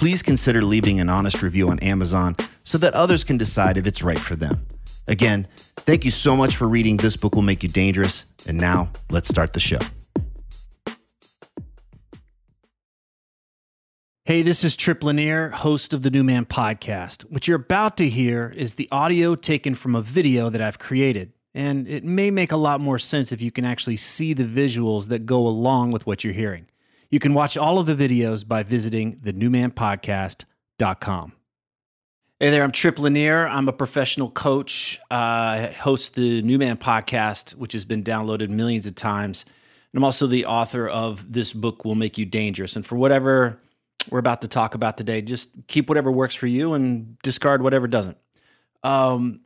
please consider leaving an honest review on Amazon so that others can decide if it's right for them. Again, thank you so much for reading This Book Will Make You Dangerous. And now, let's start the show. Hey, this is Tripp Lanier, host of the New Man Podcast. What you're about to hear is the audio taken from a video that I've created. And it may make a lot more sense if you can actually see the visuals that go along with what you're hearing. You can watch all of the videos by visiting thenewmanpodcast.com. Hey there, I'm Tripp Lanier. I'm a professional coach. Uh, I host the New Man podcast, which has been downloaded millions of times. And I'm also the author of This Book Will Make You Dangerous. And for whatever we're about to talk about today, just keep whatever works for you and discard whatever doesn't. Um,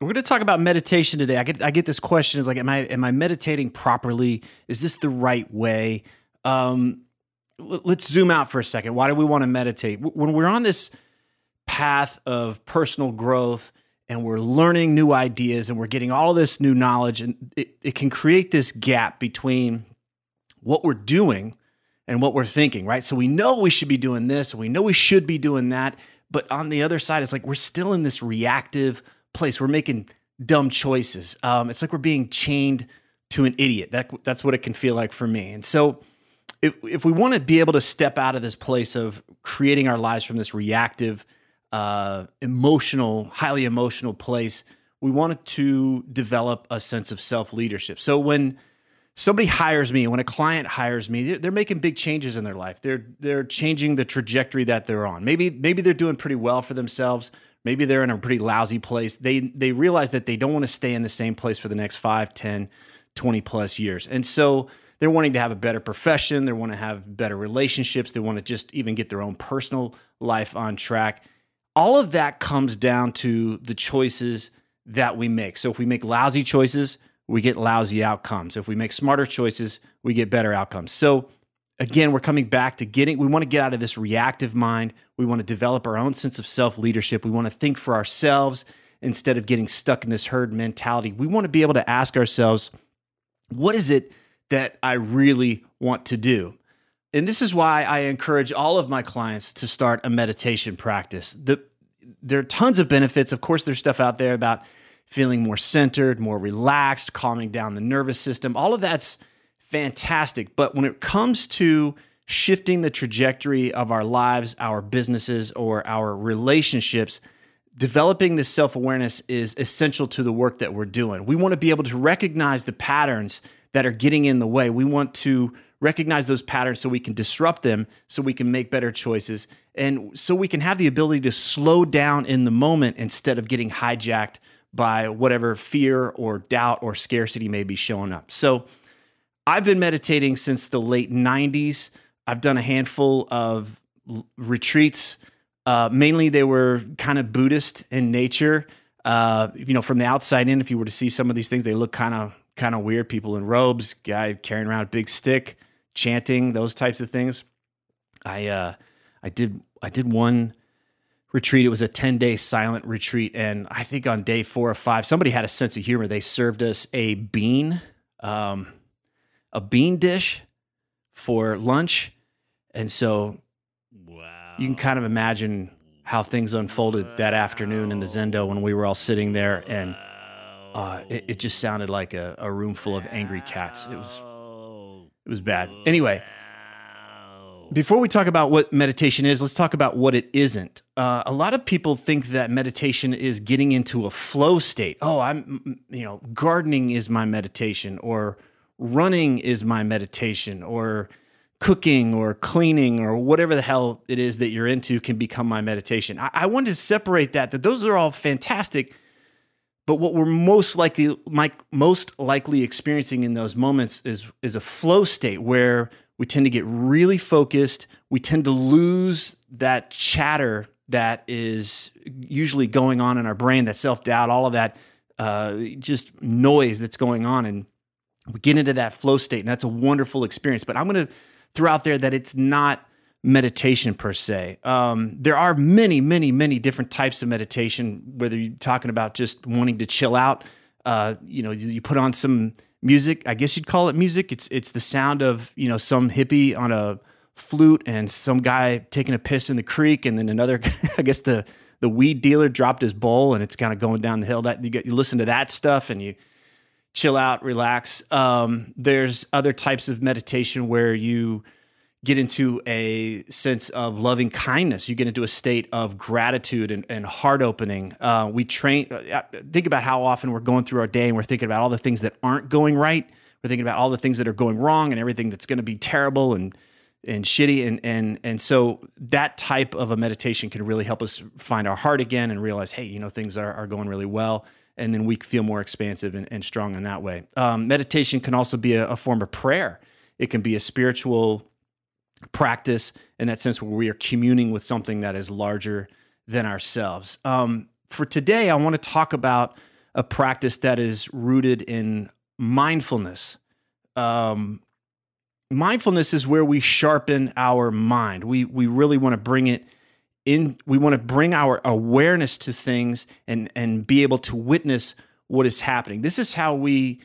we're going to talk about meditation today. I get I get this question: is like, am I am I meditating properly? Is this the right way? Um, let's zoom out for a second. Why do we want to meditate? When we're on this path of personal growth and we're learning new ideas and we're getting all this new knowledge, and it, it can create this gap between what we're doing and what we're thinking, right? So we know we should be doing this, we know we should be doing that. But on the other side, it's like we're still in this reactive place. We're making dumb choices. Um, it's like we're being chained to an idiot. That, that's what it can feel like for me. And so if, if we want to be able to step out of this place of creating our lives from this reactive, uh, emotional, highly emotional place, we wanted to develop a sense of self leadership. So when somebody hires me, when a client hires me, they're, making big changes in their life. They're they're changing the trajectory that they're on. Maybe maybe they're doing pretty well for themselves. Maybe they're in a pretty lousy place. They they realize that they don't want to stay in the same place for the next 5, 10, 20 plus years. And so they're wanting to have a better profession, they want to have better relationships, they want to just even get their own personal life on track. All of that comes down to the choices that we make. So if we make lousy choices, we get lousy outcomes. If we make smarter choices, we get better outcomes. So again, we're coming back to getting, we want to get out of this reactive mind. We want to develop our own sense of self leadership. We want to think for ourselves instead of getting stuck in this herd mentality. We want to be able to ask ourselves, what is it that I really want to do. And this is why I encourage all of my clients to start a meditation practice. The, there are tons of benefits. Of course, there's stuff out there about feeling more centered, more relaxed, calming down the nervous system. All of that's fantastic. But when it comes to shifting the trajectory of our lives, our businesses, or our relationships, developing this self awareness is essential to the work that we're doing. We want to be able to recognize the patterns that are getting in the way. We want to recognize those patterns so we can disrupt them, so we can make better choices, and so we can have the ability to slow down in the moment instead of getting hijacked by whatever fear or doubt or scarcity may be showing up. So I've been meditating since the late 90s. I've done a handful of retreats. Uh, mainly, they were kind of Buddhist in nature. Uh, you know, from the outside in, if you were to see some of these things, they look kind of kind of weird. People in robes, guy carrying around a big stick, chanting, those types of things. I uh, I did I did one retreat. It was a 10 day silent retreat. And I think on day four or five, somebody had a sense of humor. They served us a bean, um, a bean dish for lunch. And so wow. you can kind of imagine how things unfolded wow. that afternoon in the Zendo when we were all sitting there and uh, it, it, just sounded like a, a, room full of angry cats. It was it was bad. Anyway, Before we talk about what meditation is, let's talk about what it isn't. Uh, a lot of people think that meditation is getting into a flow state. Oh, I'm, you know, gardening is my meditation, or running is my meditation, or cooking or cleaning or whatever the hell it is that you're into can become my meditation. I, I wanted to separate that, that those are all fantastic. But what we're most likely, most likely experiencing in those moments is, is a flow state where we tend to get really focused. We tend to lose that chatter that is usually going on in our brain, that self doubt, all of that uh, just noise that's going on. And we get into that flow state, and that's a wonderful experience. But I'm going to throw out there that it's not meditation per se. Um, there are many, many, many different types of meditation, whether you're talking about just wanting to chill out. Uh, you know, you put on some music. I guess you'd call it music. It's it's the sound of you know some hippie on a flute and some guy taking a piss in the creek, and then another. I guess the the weed dealer dropped his bowl and it's kind of going down the hill. That you get you listen to that stuff and you chill out, relax. Um, there's other types of meditation where you get into a sense of loving kindness. You get into a state of gratitude and, and heart opening. Uh, we train, uh, think about how often we're going through our day and we're thinking about all the things that aren't going right. We're thinking about all the things that are going wrong and everything that's going to be terrible and and shitty and and and so that type of a meditation can really help us find our heart again and realize hey you know things are, are going really well and then we feel more expansive and, and strong in that way um, meditation can also be a, a form of prayer it can be a spiritual practice in that sense where we are communing with something that is larger than ourselves. Um, for today, I want to talk about a practice that is rooted in mindfulness. Um, mindfulness is where we sharpen our mind. We we really want to bring it in. We want to bring our awareness to things and and be able to witness what is happening. This is how we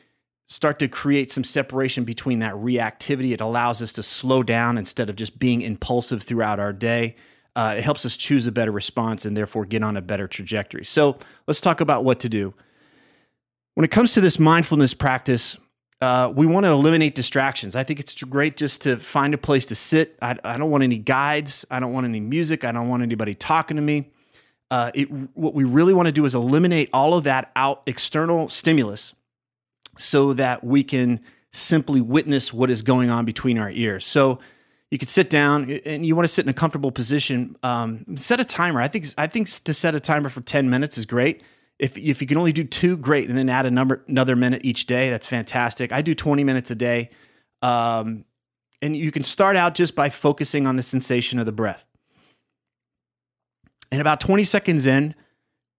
start to create some separation between that reactivity. It allows us to slow down instead of just being impulsive throughout our day. Uh, it helps us choose a better response and therefore get on a better trajectory. So let's talk about what to do. When it comes to this mindfulness practice, uh, we want to eliminate distractions. I think it's great just to find a place to sit. I, I, don't want any guides. I don't want any music. I don't want anybody talking to me. Uh, it, what we really want to do is eliminate all of that out external stimulus so that we can simply witness what is going on between our ears. So you could sit down and you want to sit in a comfortable position. Um, set a timer. I think I think to set a timer for ten minutes is great. If if you can only do two, great, and then add a number another minute each day. That's fantastic. I do twenty minutes a day, um, and you can start out just by focusing on the sensation of the breath. And about twenty seconds in,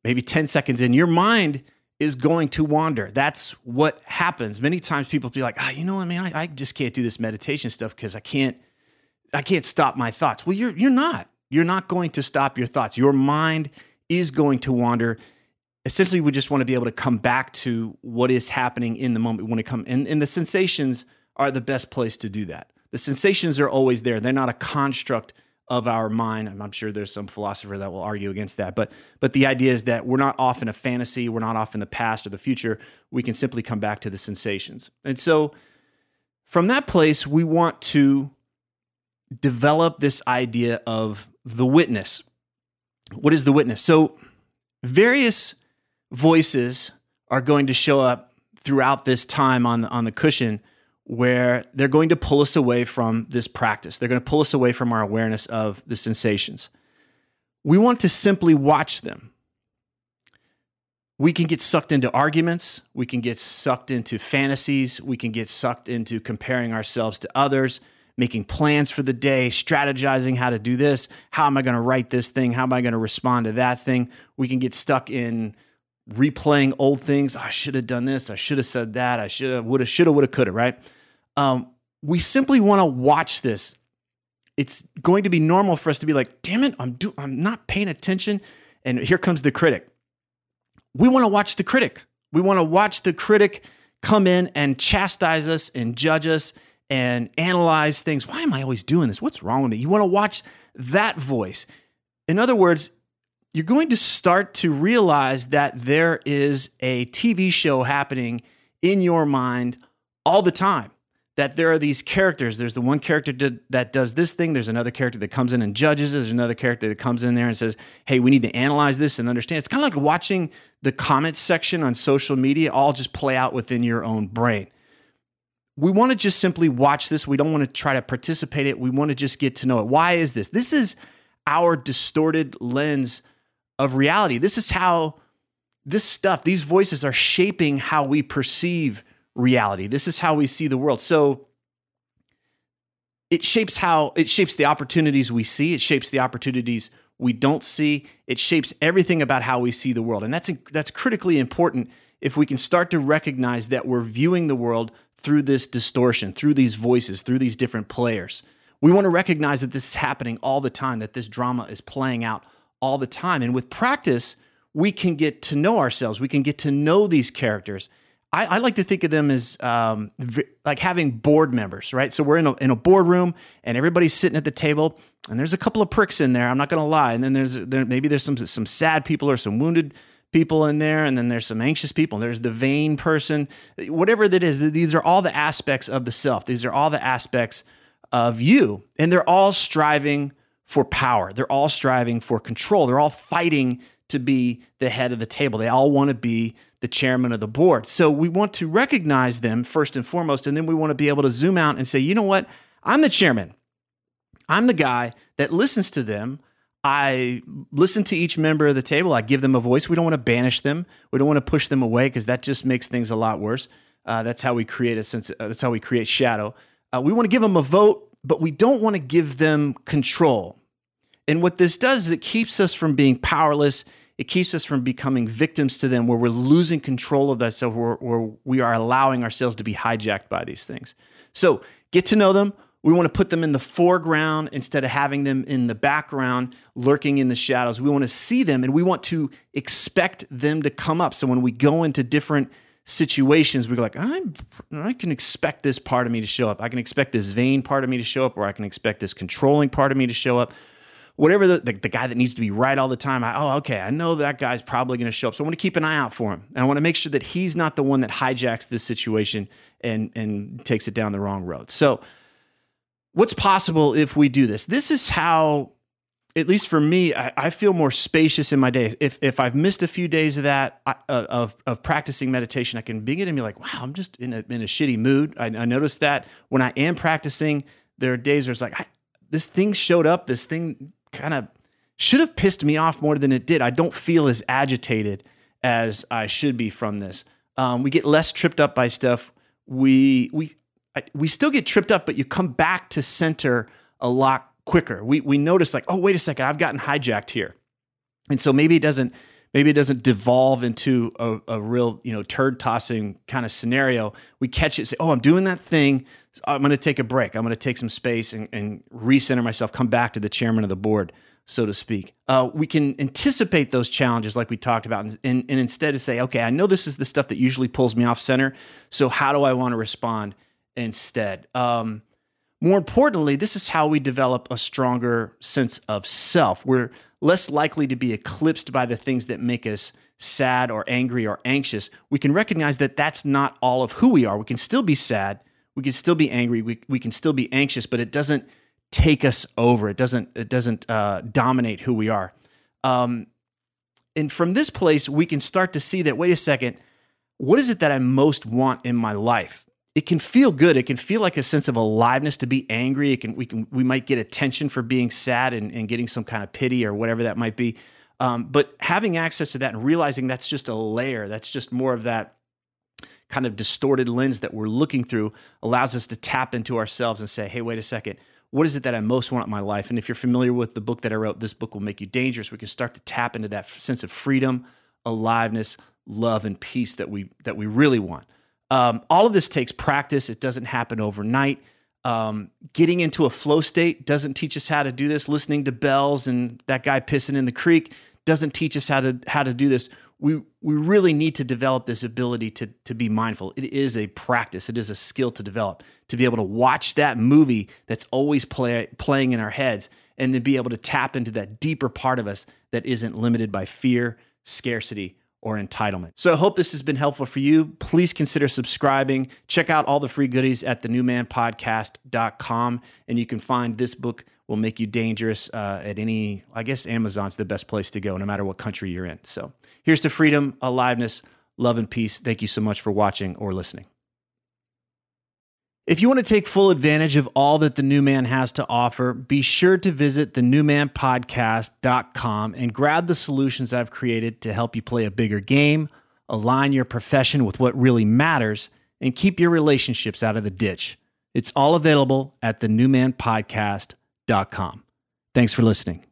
maybe ten seconds in, your mind is going to wander. That's what happens. Many times people be like, ah, oh, you know what, man, I, I just can't do this meditation stuff because I can't, I can't stop my thoughts. Well, you're you're not. You're not going to stop your thoughts. Your mind is going to wander. Essentially, we just want to be able to come back to what is happening in the moment when it comes. And, and the sensations are the best place to do that. The sensations are always there. They're not a construct of our mind. I'm sure there's some philosopher that will argue against that, but but the idea is that we're not off in a fantasy, we're not off in the past or the future. We can simply come back to the sensations. And so from that place, we want to develop this idea of the witness. What is the witness? So various voices are going to show up throughout this time on the, on the cushion where they're going to pull us away from this practice. They're going to pull us away from our awareness of the sensations. We want to simply watch them. We can get sucked into arguments. We can get sucked into fantasies. We can get sucked into comparing ourselves to others, making plans for the day, strategizing how to do this. How am I going to write this thing? How am I going to respond to that thing? We can get stuck in replaying old things. Oh, I should have done this. I should have said that. I should have, would have, should have, would have, could have, right? Um, we simply want to watch this. It's going to be normal for us to be like, damn it, I'm do I'm not paying attention. And here comes the critic. We want to watch the critic. We want to watch the critic come in and chastise us and judge us and analyze things. Why am I always doing this? What's wrong with me? You want to watch that voice. In other words, you're going to start to realize that there is a TV show happening in your mind all the time that there are these characters. There's the one character that does this thing. There's another character that comes in and judges. There's another character that comes in there and says, "Hey, we need to analyze this and understand." It's kind of like watching the comments section on social media all just play out within your own brain. We want to just simply watch this. We don't want to try to participate it. We want to just get to know it. Why is this? This is our distorted lens of reality. This is how this stuff, these voices are shaping how we perceive reality. This is how we see the world. So it shapes how it shapes the opportunities we see, it shapes the opportunities we don't see, it shapes everything about how we see the world. And that's that's critically important if we can start to recognize that we're viewing the world through this distortion, through these voices, through these different players. We want to recognize that this is happening all the time, that this drama is playing out all the time. And with practice, we can get to know ourselves. We can get to know these characters. I, I like to think of them as um, like having board members, right? So we're in a, in a boardroom and everybody's sitting at the table, and there's a couple of pricks in there. I'm not going to lie. And then there's there, maybe there's some some sad people or some wounded people in there, and then there's some anxious people. There's the vain person, whatever that is. These are all the aspects of the self. These are all the aspects of you, and they're all striving for power. They're all striving for control. They're all fighting to be the head of the table. They all want to be the chairman of the board. So we want to recognize them first and foremost, and then we want to be able to zoom out and say, you know what? I'm the chairman. I'm the guy that listens to them. I listen to each member of the table. I give them a voice. We don't want to banish them. We don't want to push them away because that just makes things a lot worse. Uh, that's how we create a sense. Uh, that's how we create shadow. Uh, we want to give them a vote, but we don't want to give them control. And what this does is it keeps us from being powerless. It keeps us from becoming victims to them where we're losing control of that stuff, where, where we are allowing ourselves to be hijacked by these things. So get to know them. We want to put them in the foreground instead of having them in the background, lurking in the shadows. We want to see them and we want to expect them to come up. So when we go into different situations, we go like, I'm, I can expect this part of me to show up. I can expect this vain part of me to show up, or I can expect this controlling part of me to show up whatever the, the, the, guy that needs to be right all the time. I, oh, okay, I know that guy's probably going to show up. So I want to keep an eye out for him. And I want to make sure that he's not the one that hijacks this situation and, and takes it down the wrong road. So, what's possible if we do this? This is how, at least for me, I, I feel more spacious in my days. If, if I've missed a few days of that, of, of practicing meditation, I can begin and be like, wow, I'm just in a, in a shitty mood. I, I noticed that when I am practicing, there are days where it's like, this thing showed up, this thing kind of should have pissed me off more than it did. I don't feel as agitated as I should be from this. Um, we get less tripped up by stuff. We we we still get tripped up, but you come back to center a lot quicker. We we notice like, oh wait a second, I've gotten hijacked here, and so maybe it doesn't maybe it doesn't devolve into a, a real you know turd tossing kind of scenario. We catch it, say, oh, I'm doing that thing. I'm going to take a break. I'm going to take some space and, and recenter myself, come back to the chairman of the board, so to speak. Uh, we can anticipate those challenges like we talked about and, and, and instead of say, okay, I know this is the stuff that usually pulls me off center. So how do I want to respond instead? Um, more importantly, this is how we develop a stronger sense of self. We're less likely to be eclipsed by the things that make us sad or angry or anxious. We can recognize that that's not all of who we are. We can still be sad we can still be angry we, we can still be anxious but it doesn't take us over it doesn't it doesn't uh, dominate who we are um, and from this place we can start to see that wait a second what is it that i most want in my life it can feel good it can feel like a sense of aliveness to be angry it can we can we might get attention for being sad and, and getting some kind of pity or whatever that might be um, but having access to that and realizing that's just a layer that's just more of that kind of distorted lens that we're looking through allows us to tap into ourselves and say, hey, wait a second. What is it that I most want in my life? And if you're familiar with the book that I wrote, this book will make you dangerous. We can start to tap into that sense of freedom, aliveness, love, and peace that we that we really want. Um, all of this takes practice. It doesn't happen overnight. Um, getting into a flow state doesn't teach us how to do this. Listening to bells and that guy pissing in the creek doesn't teach us how to how to do this we we really need to develop this ability to to be mindful. It is a practice. It is a skill to develop to be able to watch that movie that's always play, playing in our heads and then be able to tap into that deeper part of us that isn't limited by fear, scarcity, or entitlement. So I hope this has been helpful for you. Please consider subscribing. Check out all the free goodies at thenewmanpodcast.com. And you can find this book will make you dangerous uh, at any, I guess Amazon's the best place to go, no matter what country you're in. So here's to freedom, aliveness, love, and peace. Thank you so much for watching or listening. If you want to take full advantage of all that the new man has to offer, be sure to visit thenewmanpodcast.com and grab the solutions I've created to help you play a bigger game, align your profession with what really matters, and keep your relationships out of the ditch. It's all available at thenewmanpodcast.com. Thanks for listening.